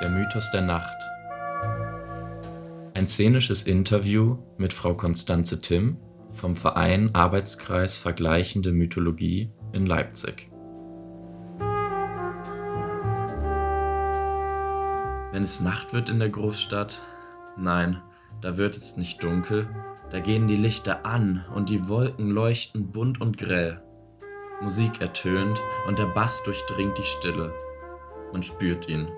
Der Mythos der Nacht. Ein szenisches Interview mit Frau Constanze Timm vom Verein Arbeitskreis Vergleichende Mythologie in Leipzig. Wenn es Nacht wird in der Großstadt, nein, da wird es nicht dunkel, da gehen die Lichter an und die Wolken leuchten bunt und grell. Musik ertönt und der Bass durchdringt die Stille. Man spürt ihn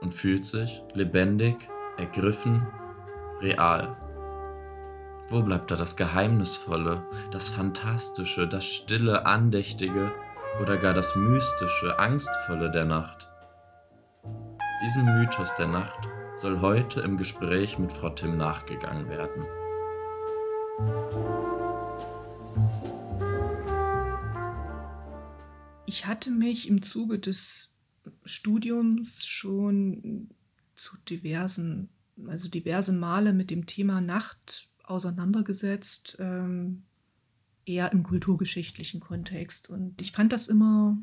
und fühlt sich lebendig, ergriffen, real. Wo bleibt da das Geheimnisvolle, das Fantastische, das Stille, Andächtige oder gar das Mystische, Angstvolle der Nacht? Diesem Mythos der Nacht soll heute im Gespräch mit Frau Timm nachgegangen werden. Ich hatte mich im Zuge des Studiums schon zu diversen, also diverse Male mit dem Thema Nacht auseinandergesetzt, ähm, eher im kulturgeschichtlichen Kontext. Und ich fand das immer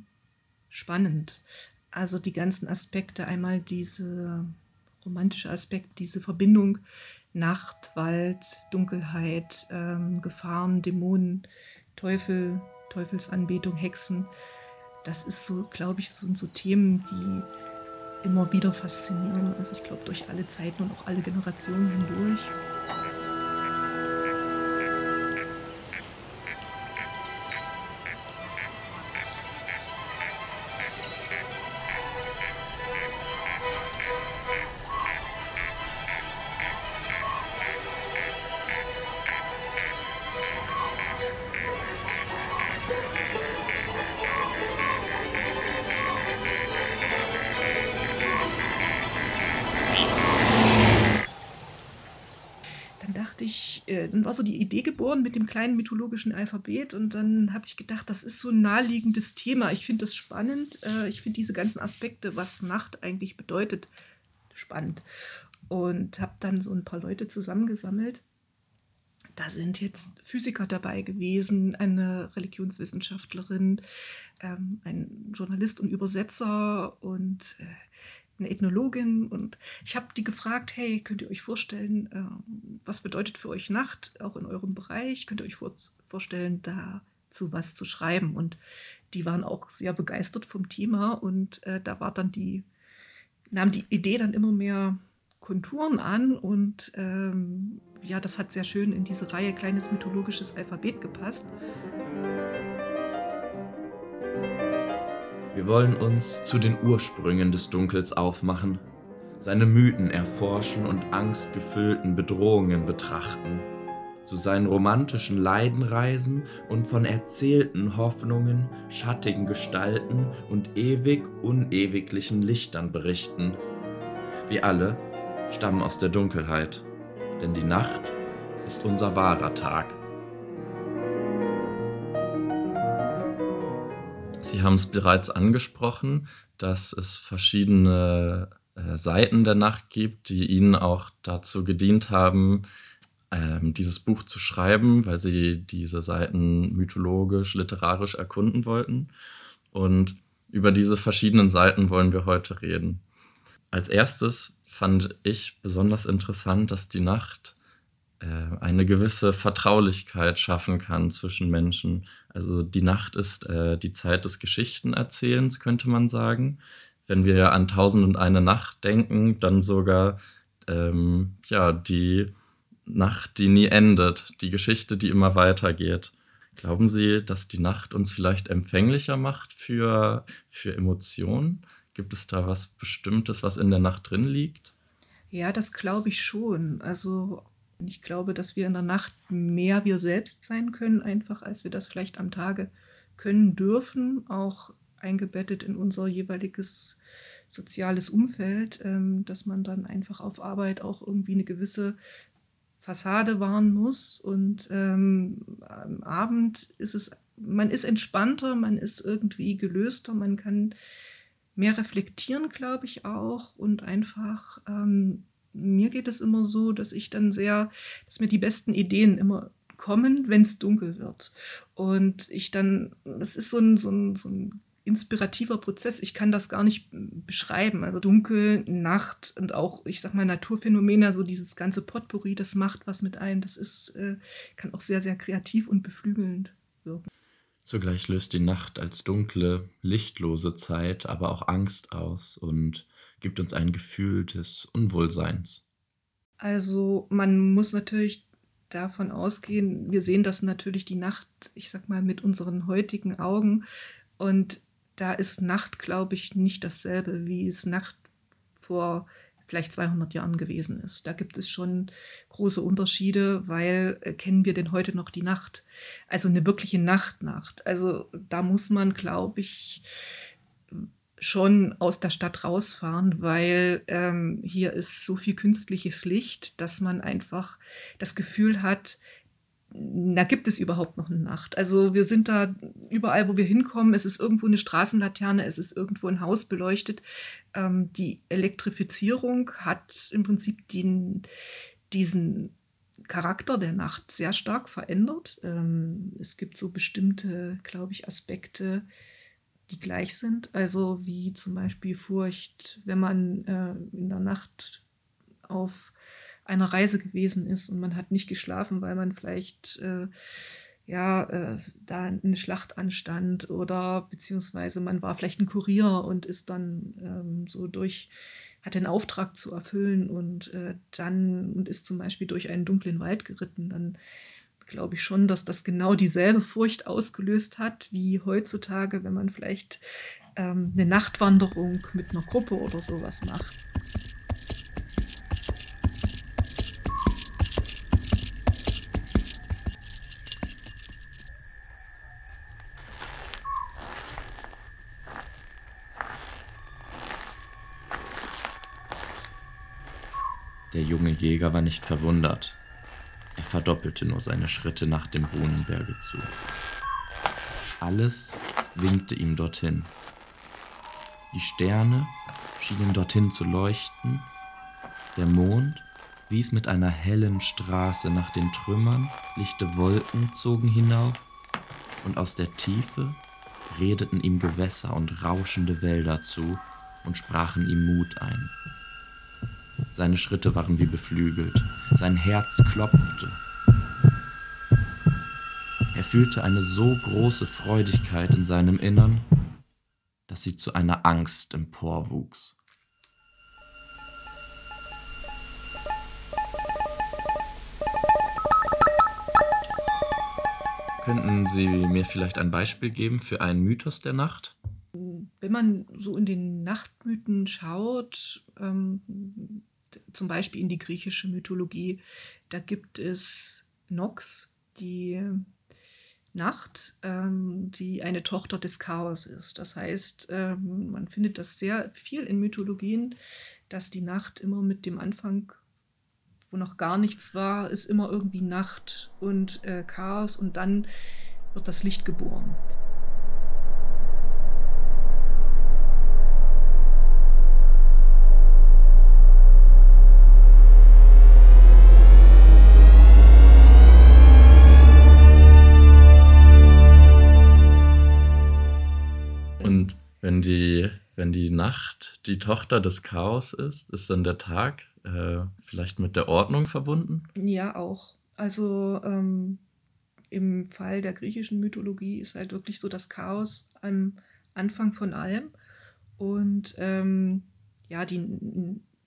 spannend. Also die ganzen Aspekte, einmal diese romantische Aspekt, diese Verbindung Nacht, Wald, Dunkelheit, ähm, Gefahren, Dämonen, Teufel, Teufelsanbetung, Hexen das ist so, glaube ich, so, so Themen, die immer wieder faszinieren. Also ich glaube, durch alle Zeiten und auch alle Generationen hindurch. Mit dem kleinen mythologischen Alphabet und dann habe ich gedacht, das ist so ein naheliegendes Thema. Ich finde das spannend. Äh, ich finde diese ganzen Aspekte, was Nacht eigentlich bedeutet, spannend. Und habe dann so ein paar Leute zusammengesammelt. Da sind jetzt Physiker dabei gewesen, eine Religionswissenschaftlerin, ähm, ein Journalist und Übersetzer und äh, eine Ethnologin und ich habe die gefragt, hey, könnt ihr euch vorstellen, äh, was bedeutet für euch Nacht, auch in eurem Bereich? Könnt ihr euch vor vorstellen, dazu was zu schreiben? Und die waren auch sehr begeistert vom Thema und äh, da war dann die, nahm die Idee dann immer mehr Konturen an und ähm, ja, das hat sehr schön in diese Reihe kleines mythologisches Alphabet gepasst. Wir wollen uns zu den Ursprüngen des Dunkels aufmachen, seine Mythen erforschen und angstgefüllten Bedrohungen betrachten, zu seinen romantischen Leiden reisen und von erzählten Hoffnungen, schattigen Gestalten und ewig unewiglichen Lichtern berichten. Wir alle stammen aus der Dunkelheit, denn die Nacht ist unser wahrer Tag. Sie haben es bereits angesprochen, dass es verschiedene äh, Seiten der Nacht gibt, die Ihnen auch dazu gedient haben, ähm, dieses Buch zu schreiben, weil Sie diese Seiten mythologisch, literarisch erkunden wollten. Und über diese verschiedenen Seiten wollen wir heute reden. Als erstes fand ich besonders interessant, dass die Nacht äh, eine gewisse Vertraulichkeit schaffen kann zwischen Menschen. Also die Nacht ist äh, die Zeit des Geschichtenerzählens, könnte man sagen. Wenn wir an Tausend und eine Nacht denken, dann sogar ähm, ja die Nacht, die nie endet, die Geschichte, die immer weitergeht. Glauben Sie, dass die Nacht uns vielleicht empfänglicher macht für, für Emotionen? Gibt es da was Bestimmtes, was in der Nacht drin liegt? Ja, das glaube ich schon. Also ich glaube, dass wir in der Nacht mehr wir selbst sein können, einfach als wir das vielleicht am Tage können dürfen, auch eingebettet in unser jeweiliges soziales Umfeld, ähm, dass man dann einfach auf Arbeit auch irgendwie eine gewisse Fassade wahren muss. Und ähm, am Abend ist es, man ist entspannter, man ist irgendwie gelöster, man kann mehr reflektieren, glaube ich auch, und einfach ähm, mir geht es immer so, dass ich dann sehr, dass mir die besten Ideen immer kommen, wenn es dunkel wird. Und ich dann, das ist so ein, so ein, so ein inspirativer Prozess. Ich kann das gar nicht beschreiben. Also dunkel, Nacht und auch, ich sag mal, Naturphänomene, so dieses ganze Potpourri, das macht was mit einem. Das ist, äh, kann auch sehr, sehr kreativ und beflügelnd wirken. Zugleich löst die Nacht als dunkle, lichtlose Zeit aber auch Angst aus und gibt uns ein Gefühl des Unwohlseins. Also man muss natürlich davon ausgehen, wir sehen das natürlich die Nacht, ich sag mal, mit unseren heutigen Augen. Und da ist Nacht, glaube ich, nicht dasselbe, wie es Nacht vor vielleicht 200 Jahren gewesen ist. Da gibt es schon große Unterschiede, weil äh, kennen wir denn heute noch die Nacht? Also eine wirkliche Nachtnacht. Also da muss man, glaube ich, schon aus der Stadt rausfahren, weil ähm, hier ist so viel künstliches Licht, dass man einfach das Gefühl hat, da gibt es überhaupt noch eine Nacht. Also wir sind da überall, wo wir hinkommen. Es ist irgendwo eine Straßenlaterne, es ist irgendwo ein Haus beleuchtet. Ähm, die Elektrifizierung hat im Prinzip den, diesen Charakter der Nacht sehr stark verändert. Ähm, es gibt so bestimmte, glaube ich, Aspekte, die gleich sind. Also wie zum Beispiel Furcht, wenn man äh, in der Nacht auf einer Reise gewesen ist und man hat nicht geschlafen, weil man vielleicht äh, ja äh, da eine Schlacht anstand oder beziehungsweise man war vielleicht ein Kurier und ist dann ähm, so durch hat den Auftrag zu erfüllen und äh, dann und ist zum Beispiel durch einen dunklen Wald geritten, dann glaube ich schon, dass das genau dieselbe Furcht ausgelöst hat wie heutzutage, wenn man vielleicht ähm, eine Nachtwanderung mit einer Gruppe oder sowas macht. Der junge Jäger war nicht verwundert. Er verdoppelte nur seine Schritte nach dem Runenberge zu. Alles winkte ihm dorthin. Die Sterne schienen dorthin zu leuchten, der Mond wies mit einer hellen Straße nach den Trümmern, lichte Wolken zogen hinauf, und aus der Tiefe redeten ihm Gewässer und rauschende Wälder zu und sprachen ihm Mut ein. Seine Schritte waren wie beflügelt, sein Herz klopfte. Er fühlte eine so große Freudigkeit in seinem Innern, dass sie zu einer Angst emporwuchs. Könnten Sie mir vielleicht ein Beispiel geben für einen Mythos der Nacht? Wenn man so in den Nachtmythen schaut, ähm, zum Beispiel in die griechische Mythologie. Da gibt es Nox, die Nacht, ähm, die eine Tochter des Chaos ist. Das heißt, ähm, man findet das sehr viel in Mythologien, dass die Nacht immer mit dem Anfang, wo noch gar nichts war, ist immer irgendwie Nacht und äh, Chaos und dann wird das Licht geboren. Die Tochter des Chaos ist, ist dann der Tag äh, vielleicht mit der Ordnung verbunden? Ja, auch. Also ähm, im Fall der griechischen Mythologie ist halt wirklich so das Chaos am Anfang von allem. Und ähm, ja, die,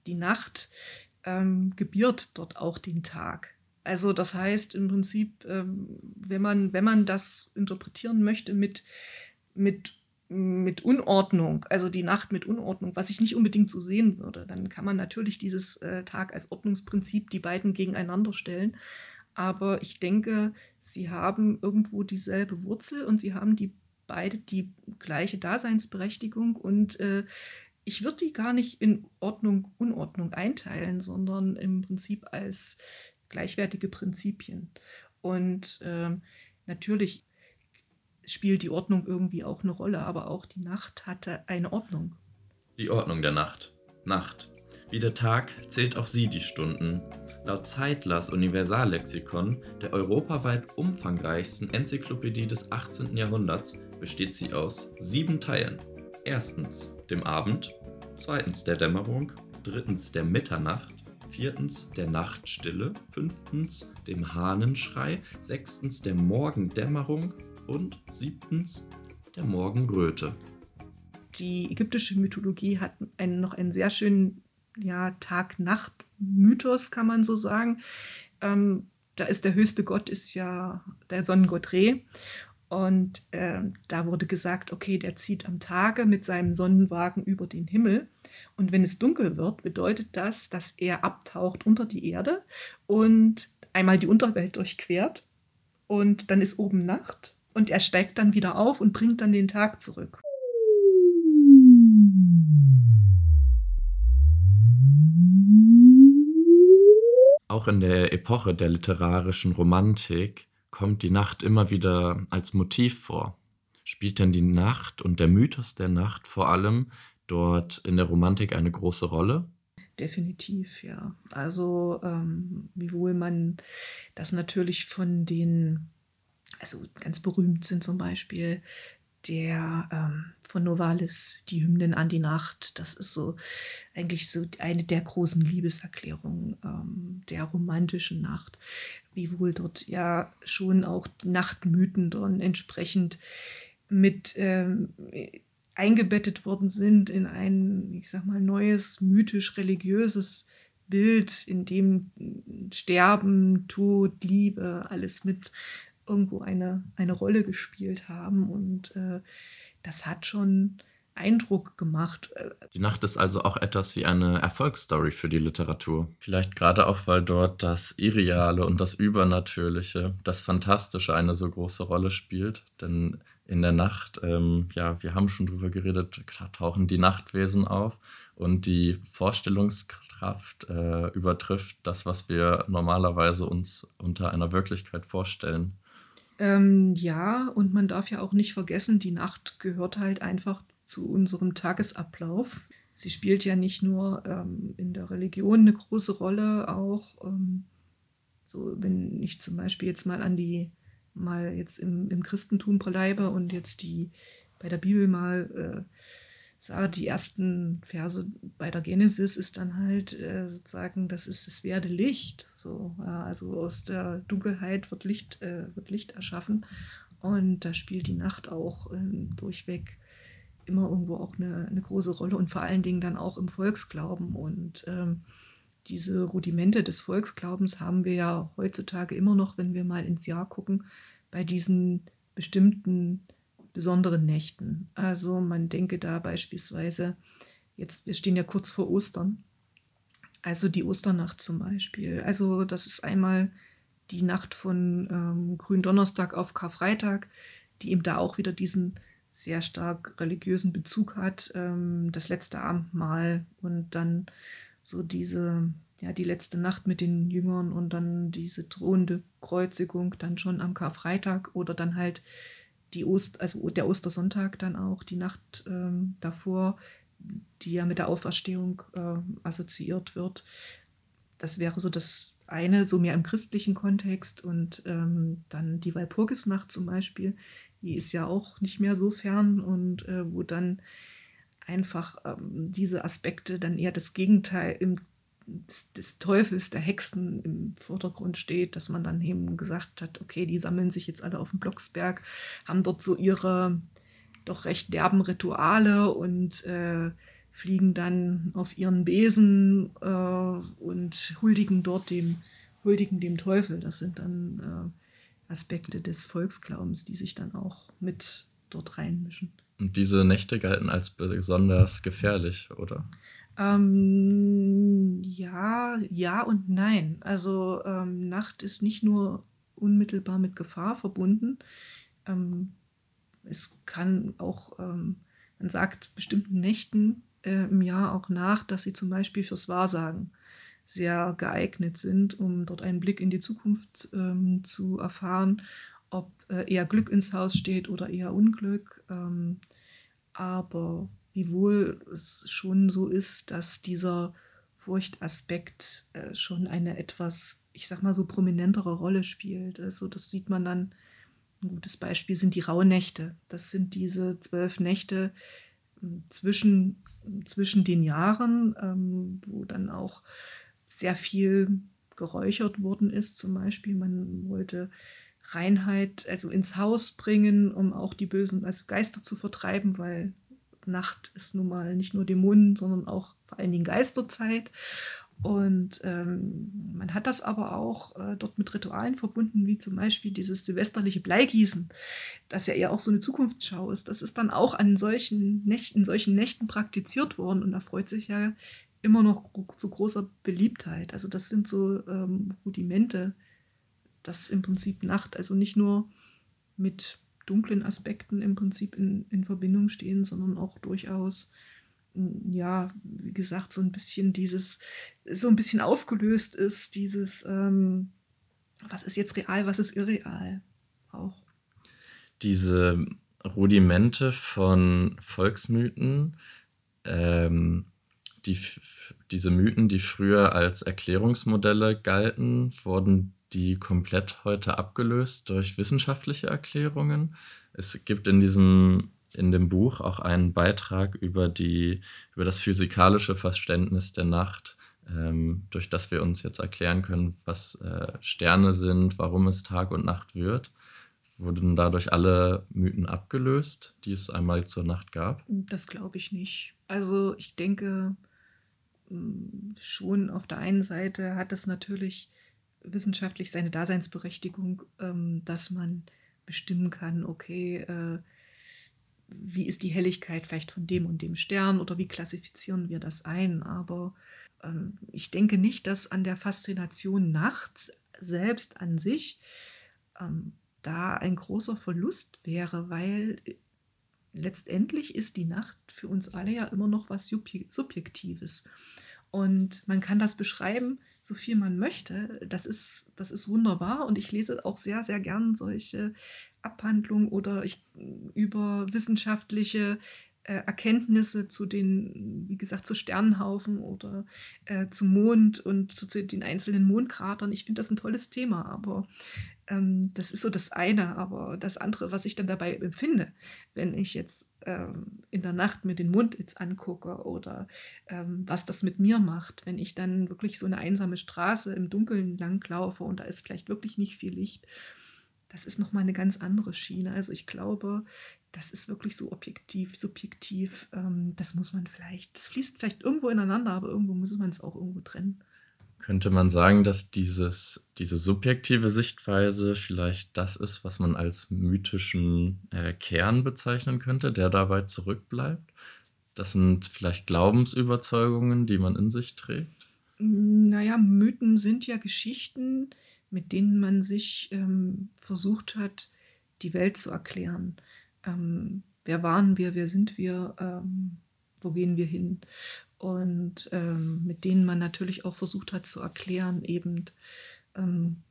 die Nacht ähm, gebiert dort auch den Tag. Also das heißt im Prinzip, ähm, wenn, man, wenn man das interpretieren möchte mit, mit mit Unordnung, also die Nacht mit Unordnung, was ich nicht unbedingt so sehen würde, dann kann man natürlich dieses äh, Tag als Ordnungsprinzip die beiden gegeneinander stellen. Aber ich denke, sie haben irgendwo dieselbe Wurzel und sie haben die beide die gleiche Daseinsberechtigung und äh, ich würde die gar nicht in Ordnung, Unordnung einteilen, sondern im Prinzip als gleichwertige Prinzipien. Und äh, natürlich spielt die Ordnung irgendwie auch eine Rolle, aber auch die Nacht hatte eine Ordnung. Die Ordnung der Nacht. Nacht. Wie der Tag zählt auch sie die Stunden. Laut Zeitlers Universallexikon, der europaweit umfangreichsten Enzyklopädie des 18. Jahrhunderts, besteht sie aus sieben Teilen. Erstens dem Abend, zweitens der Dämmerung, drittens der Mitternacht, viertens der Nachtstille, fünftens dem Hahnenschrei, sechstens der Morgendämmerung und siebtens der Morgenröte. Die ägyptische Mythologie hat einen, noch einen sehr schönen ja, Tag-Nacht-Mythos, kann man so sagen. Ähm, da ist der höchste Gott, ist ja der Sonnengott Re. Und äh, da wurde gesagt, okay, der zieht am Tage mit seinem Sonnenwagen über den Himmel. Und wenn es dunkel wird, bedeutet das, dass er abtaucht unter die Erde und einmal die Unterwelt durchquert. Und dann ist oben Nacht und er steigt dann wieder auf und bringt dann den Tag zurück. Auch in der Epoche der literarischen Romantik kommt die Nacht immer wieder als Motiv vor. Spielt denn die Nacht und der Mythos der Nacht vor allem dort in der Romantik eine große Rolle? Definitiv, ja. Also, ähm, wiewohl man das natürlich von den, also ganz berühmt sind zum Beispiel der ähm, von Novalis, die Hymnen an die Nacht. Das ist so eigentlich so eine der großen Liebeserklärungen ähm, der romantischen Nacht. Wiewohl dort ja schon auch die Nachtmythen dann entsprechend mit ähm, eingebettet worden sind in ein, ich sag mal, neues mythisch-religiöses Bild, in dem Sterben, Tod, Liebe, alles mit irgendwo eine, eine Rolle gespielt haben. Und äh, das hat schon Eindruck gemacht. Die Nacht ist also auch etwas wie eine Erfolgsstory für die Literatur. Vielleicht gerade auch, weil dort das Irreale und das Übernatürliche, das Fantastische eine so große Rolle spielt. Denn in der Nacht, ähm, ja, wir haben schon drüber geredet, tauchen die Nachtwesen auf und die Vorstellungskraft äh, übertrifft das, was wir normalerweise uns unter einer Wirklichkeit vorstellen. Ähm, ja, und man darf ja auch nicht vergessen, die Nacht gehört halt einfach zu unserem Tagesablauf. Sie spielt ja nicht nur ähm, in der Religion eine große Rolle, auch ähm, so, wenn ich zum Beispiel jetzt mal an die, mal jetzt im, im Christentum bleibe und jetzt die bei der Bibel mal äh, die ersten Verse bei der Genesis ist dann halt äh, sozusagen, das ist das werde Licht. So, ja, also aus der Dunkelheit wird Licht, äh, wird Licht erschaffen. Und da spielt die Nacht auch äh, durchweg immer irgendwo auch eine, eine, große Rolle und vor allen Dingen dann auch im Volksglauben. Und ähm, diese Rudimente des Volksglaubens haben wir ja heutzutage immer noch, wenn wir mal ins Jahr gucken, bei diesen bestimmten besonderen Nächten. Also man denke da beispielsweise, jetzt, wir stehen ja kurz vor Ostern, also die Osternacht zum Beispiel. Also das ist einmal die Nacht von ähm, Gründonnerstag auf Karfreitag, die eben da auch wieder diesen sehr stark religiösen Bezug hat, ähm, das letzte Abendmahl und dann so diese, ja, die letzte Nacht mit den Jüngern und dann diese drohende Kreuzigung dann schon am Karfreitag oder dann halt die Ost, also der Ostersonntag dann auch, die Nacht ähm, davor, die ja mit der Auferstehung äh, assoziiert wird. Das wäre so das eine, so mehr im christlichen Kontext. Und ähm, dann die Walpurgisnacht zum Beispiel, die ist ja auch nicht mehr so fern und äh, wo dann einfach ähm, diese Aspekte dann eher das Gegenteil im des, des, Teufels, der Hexen im Vordergrund steht, dass man dann eben gesagt hat, okay, die sammeln sich jetzt alle auf dem Blocksberg, haben dort so ihre doch recht derben Rituale und äh, fliegen dann auf ihren Besen äh, und huldigen dort dem, huldigen dem Teufel. Das sind dann äh, Aspekte des Volksglaubens, die sich dann auch mit dort reinmischen. Und diese Nächte galten als besonders gefährlich, oder? Ähm, ja, ja und nein. Also ähm, Nacht ist nicht nur unmittelbar mit Gefahr verbunden. Ähm, es kann auch, ähm, man sagt bestimmten Nächten äh, im Jahr auch nach, dass sie zum Beispiel fürs Wahrsagen sehr geeignet sind, um dort einen Blick in die Zukunft ähm, zu erfahren, ob äh, eher Glück ins Haus steht oder eher Unglück. Ähm, aber wiewohl es schon so ist, dass dieser Furchtaspekt äh, schon eine etwas, ich sag mal so prominentere Rolle spielt. Also das sieht man dann Ein gutes Beispiel sind die rauen Nächte. Das sind diese zwölf Nächte ähm, zwischen, zwischen den Jahren, ähm, wo dann auch sehr viel geräuchert worden ist. Zum Beispiel, man wollte Reinheit also ins Haus bringen, um auch die bösen also Geister zu vertreiben, weil Nacht ist nun mal nicht nur Dämonen, sondern auch vor allen Dingen Geisterzeit. Und ähm, man hat das aber auch äh, dort mit Ritualen verbunden, wie zum Beispiel dieses silvesterliche Bleigießen, das ja eher auch so eine Zukunftsschau ist. Das ist dann auch an solchen Nächten, in solchen Nächten praktiziert worden und erfreut sich ja immer noch zu großer Beliebtheit. Also das sind so ähm, Rudimente, dass im Prinzip Nacht also nicht nur mit dunklen Aspekten im Prinzip in, in Verbindung stehen, sondern auch durchaus ja, wie gesagt, so ein bisschen dieses, so ein bisschen aufgelöst ist, dieses, ähm, was ist jetzt real, was ist irreal auch. Diese Rudimente von Volksmythen, ähm, die, diese Mythen, die früher als Erklärungsmodelle galten, wurden die komplett heute abgelöst durch wissenschaftliche Erklärungen. Es gibt in diesem in dem Buch auch einen Beitrag über, die, über das physikalische Verständnis der Nacht, ähm, durch das wir uns jetzt erklären können, was äh, Sterne sind, warum es Tag und Nacht wird. Wurden dadurch alle Mythen abgelöst, die es einmal zur Nacht gab? Das glaube ich nicht. Also ich denke, mm, schon auf der einen Seite hat es natürlich wissenschaftlich seine Daseinsberechtigung, ähm, dass man bestimmen kann, okay, äh, wie ist die Helligkeit vielleicht von dem und dem Stern oder wie klassifizieren wir das ein. Aber ähm, ich denke nicht, dass an der Faszination Nacht selbst an sich ähm, da ein großer Verlust wäre, weil letztendlich ist die Nacht für uns alle ja immer noch was Subjektives. Und man kann das beschreiben, so viel man möchte. Das ist, das ist wunderbar und ich lese auch sehr, sehr gern solche Abhandlung oder ich, über wissenschaftliche äh, Erkenntnisse zu den, wie gesagt, zu Sternenhaufen oder äh, zum Mond und zu, zu, den einzelnen Mondkratern. Ich finde das ein tolles Thema, aber ähm, das ist so das eine. Aber das andere, was ich dann dabei empfinde, wenn ich jetzt ähm, in der Nacht mir den Mond jetzt angucke oder ähm, was das mit mir macht, wenn ich dann wirklich so eine einsame Straße im Dunkeln langlaufe und da ist vielleicht wirklich nicht viel Licht das ist nochmal eine ganz andere Schiene. Also ich glaube, das ist wirklich so objektiv, subjektiv. Ähm, das muss man vielleicht, das fließt vielleicht irgendwo ineinander, aber irgendwo muss man es auch irgendwo trennen. Könnte man sagen, dass dieses, diese subjektive Sichtweise vielleicht das ist, was man als mythischen äh, Kern bezeichnen könnte, der dabei zurückbleibt? Das sind vielleicht Glaubensüberzeugungen, die man in sich trägt? Naja, Mythen sind ja Geschichten, mit denen man sich ähm, versucht hat, die Welt zu erklären. Ähm, wer waren wir, wer sind wir, ähm, wo gehen wir hin? Und ähm, mit denen man natürlich auch versucht hat zu erklären, eben, ähm,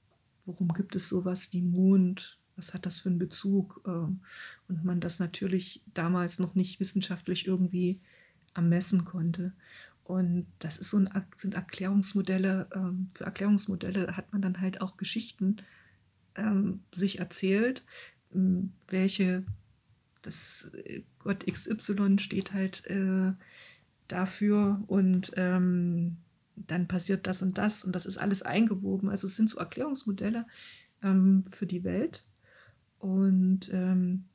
worum gibt es sowas wie Mond, was hat das für einen Bezug? Ähm, und man das natürlich damals noch nicht wissenschaftlich irgendwie ermessen konnte. Und das ist so ein, sind Erklärungsmodelle, ähm, für Erklärungsmodelle hat man dann halt auch Geschichten ähm, sich erzählt, ähm, welche das äh, Gott XY steht halt äh, dafür und ähm, dann passiert das und das und das ist alles eingewoben. Also es sind so Erklärungsmodelle ähm, für die Welt und ähm,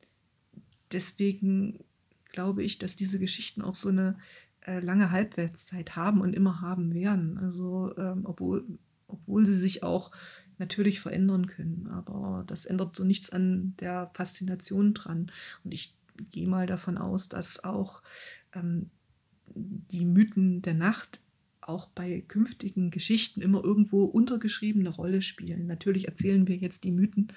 deswegen glaube ich, dass diese Geschichten auch so eine äh, lange Halbwertszeit haben und immer haben werden. Also ähm, obwohl, obwohl sie sich auch natürlich verändern können. Aber das ändert so nichts an der Faszination dran. Und ich gehe mal davon aus, dass auch ähm, die Mythen der Nacht auch bei künftigen Geschichten immer irgendwo untergeschriebene Rolle spielen. Natürlich erzählen wir jetzt die Mythen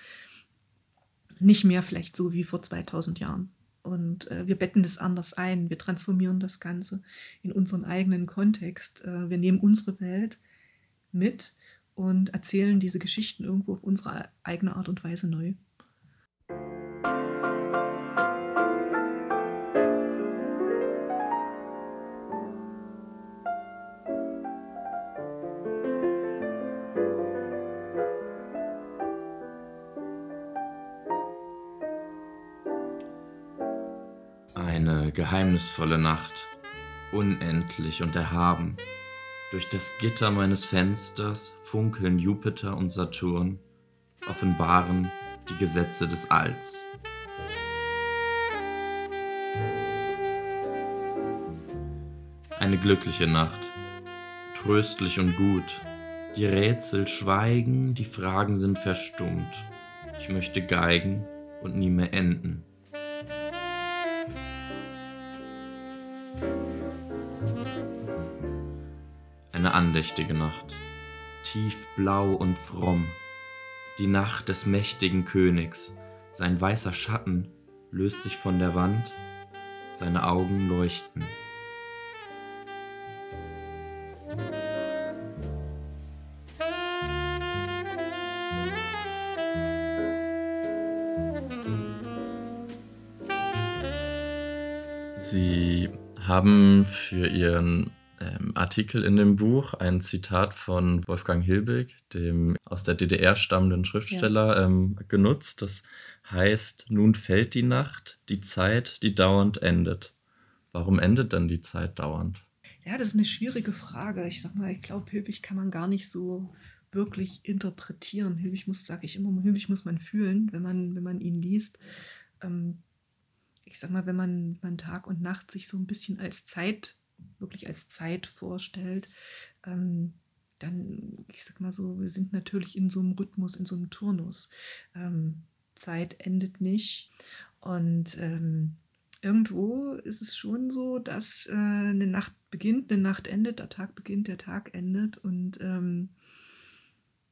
nicht mehr vielleicht so wie vor 2000 Jahren. Und äh, wir betten das anders ein, wir transformieren das Ganze in unseren eigenen Kontext. Äh, wir nehmen unsere Welt mit und erzählen diese Geschichten irgendwo auf unsere eigene Art und Weise neu. Geheimnisvolle Nacht, unendlich und erhaben. Durch das Gitter meines Fensters funkeln Jupiter und Saturn, offenbaren die Gesetze des Alls. Eine glückliche Nacht, tröstlich und gut. Die Rätsel schweigen, die Fragen sind verstummt. Ich möchte geigen und nie mehr enden. Andächtige Nacht, tiefblau und fromm, die Nacht des mächtigen Königs, sein weißer Schatten löst sich von der Wand, seine Augen leuchten. Sie haben für Ihren ähm, Artikel in dem Buch ein Zitat von Wolfgang Hilbig, dem aus der DDR stammenden Schriftsteller, ja. ähm, genutzt. Das heißt, nun fällt die Nacht, die Zeit, die dauernd endet. Warum endet dann die Zeit dauernd? Ja, das ist eine schwierige Frage. Ich sag mal, ich glaube, Hilbig kann man gar nicht so wirklich interpretieren. Hilbig muss, sage ich immer, Hilbig muss man fühlen, wenn man, wenn man ihn liest. Ähm, ich sag mal, wenn man, man Tag und Nacht sich so ein bisschen als Zeit, wirklich als Zeit vorstellt, ähm, dann, ich sag mal so, wir sind natürlich in so einem Rhythmus, in so einem Turnus. Ähm, Zeit endet nicht. Und ähm, irgendwo ist es schon so, dass äh, eine Nacht beginnt, eine Nacht endet, der Tag beginnt, der Tag endet. Und ähm,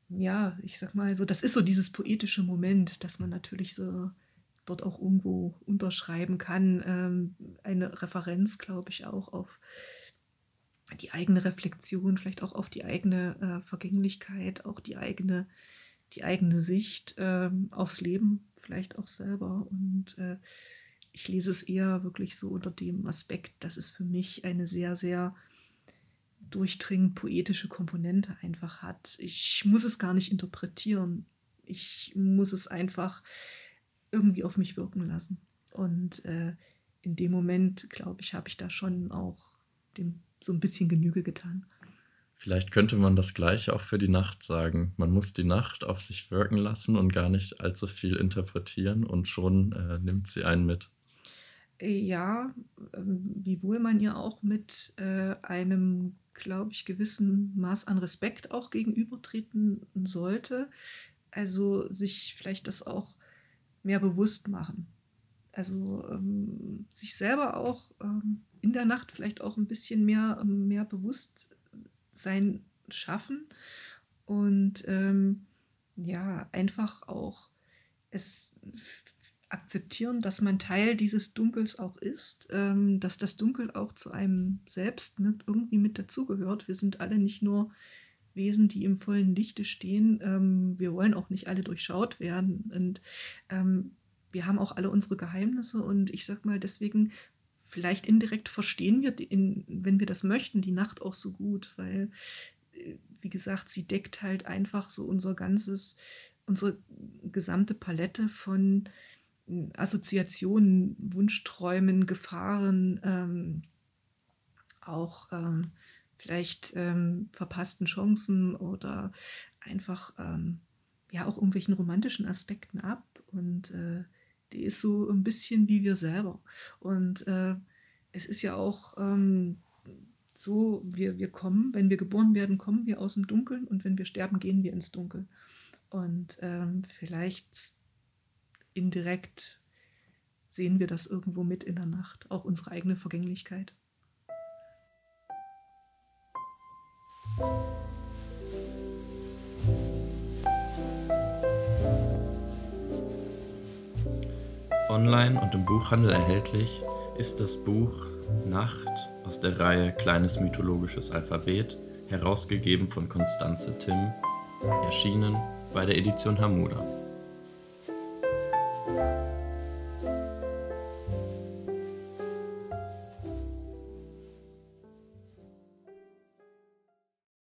ja, ich sag mal so, das ist so dieses poetische Moment, dass man natürlich so dort auch irgendwo unterschreiben kann. Ähm, eine Referenz, glaube ich, auch auf die eigene Reflexion, vielleicht auch auf die eigene äh, Vergänglichkeit, auch die eigene, die eigene Sicht äh, aufs Leben, vielleicht auch selber. Und äh, ich lese es eher wirklich so unter dem Aspekt, dass es für mich eine sehr, sehr durchdringend poetische Komponente einfach hat. Ich muss es gar nicht interpretieren. Ich muss es einfach irgendwie auf mich wirken lassen. Und äh, in dem Moment, glaube ich, habe ich da schon auch dem so ein bisschen Genüge getan. Vielleicht könnte man das gleiche auch für die Nacht sagen. Man muss die Nacht auf sich wirken lassen und gar nicht allzu viel interpretieren und schon äh, nimmt sie einen mit. Ja, ähm, wiewohl man ihr auch mit äh, einem, glaube ich, gewissen Maß an Respekt auch gegenübertreten sollte. Also sich vielleicht das auch mehr bewusst machen. Also ähm, sich selber auch ähm, in der Nacht vielleicht auch ein bisschen mehr, ähm, mehr Bewusstsein schaffen und ähm, ja, einfach auch es akzeptieren, dass man Teil dieses Dunkels auch ist, ähm, dass das Dunkel auch zu einem selbst mit, irgendwie mit dazugehört. Wir sind alle nicht nur Wesen, die im vollen Lichte stehen. Ähm, wir wollen auch nicht alle durchschaut werden. Und ähm, wir haben auch alle unsere Geheimnisse. Und ich sag mal, deswegen, vielleicht indirekt verstehen wir, in, wenn wir das möchten, die Nacht auch so gut, weil, äh, wie gesagt, sie deckt halt einfach so unser ganzes, unsere gesamte Palette von äh, Assoziationen, Wunschträumen, Gefahren, ähm, auch ähm, vielleicht ähm, verpassten Chancen oder einfach ähm, ja auch irgendwelchen romantischen Aspekten ab. Und äh, die ist so ein bisschen wie wir selber. Und äh, es ist ja auch ähm, so, wir, wir kommen, wenn wir geboren werden, kommen wir aus dem Dunkeln und wenn wir sterben, gehen wir ins Dunkel. Und ähm, vielleicht indirekt sehen wir das irgendwo mit in der Nacht, auch unsere eigene Vergänglichkeit. Online und im Buchhandel erhältlich ist das Buch Nacht aus der Reihe Kleines mythologisches Alphabet, herausgegeben von Konstanze Timm, erschienen bei der Edition Hamuda.